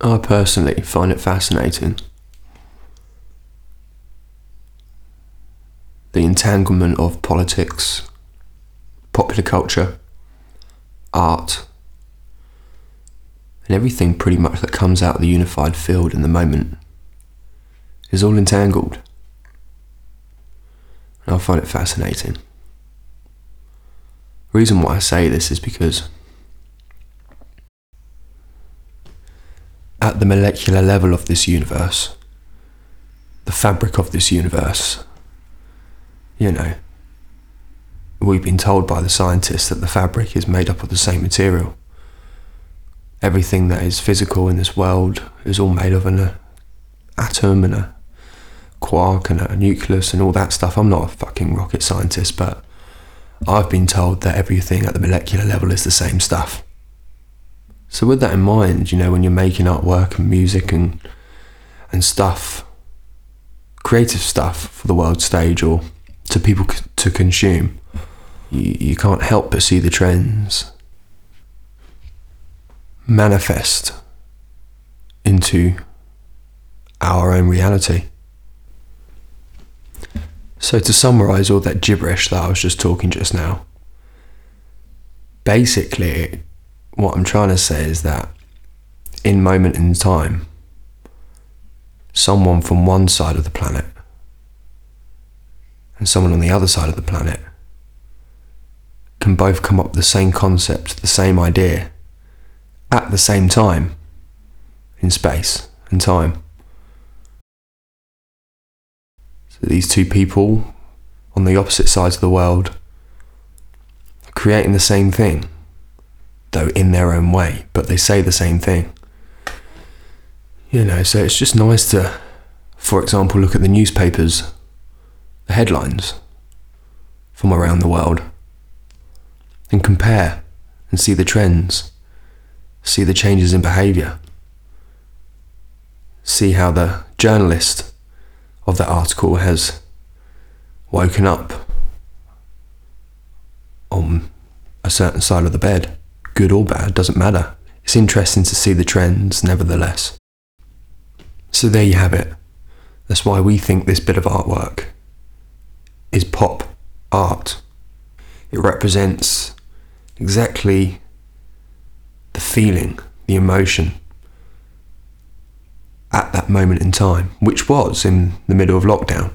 I personally find it fascinating. The entanglement of politics, popular culture, art, and everything pretty much that comes out of the unified field in the moment is all entangled. And I find it fascinating. The reason why I say this is because at the molecular level of this universe, the fabric of this universe, you know, we've been told by the scientists that the fabric is made up of the same material. Everything that is physical in this world is all made of an uh, atom and a quark and a nucleus and all that stuff. I'm not a fucking rocket scientist, but I've been told that everything at the molecular level is the same stuff. So with that in mind, you know, when you're making artwork and music and and stuff, creative stuff for the world stage or to people c- to consume, you, you can't help but see the trends manifest into our own reality. So to summarize all that gibberish that I was just talking just now, basically what I'm trying to say is that in moment in time, someone from one side of the planet and someone on the other side of the planet can both come up with the same concept, the same idea, at the same time in space and time. So these two people on the opposite sides of the world are creating the same thing though in their own way, but they say the same thing. You know, so it's just nice to, for example, look at the newspapers, the headlines from around the world, and compare and see the trends, see the changes in behaviour, see how the journalist of that article has woken up on a certain side of the bed good or bad, doesn't matter. It's interesting to see the trends, nevertheless. So there you have it. That's why we think this bit of artwork is pop art. It represents exactly the feeling, the emotion at that moment in time, which was in the middle of lockdown.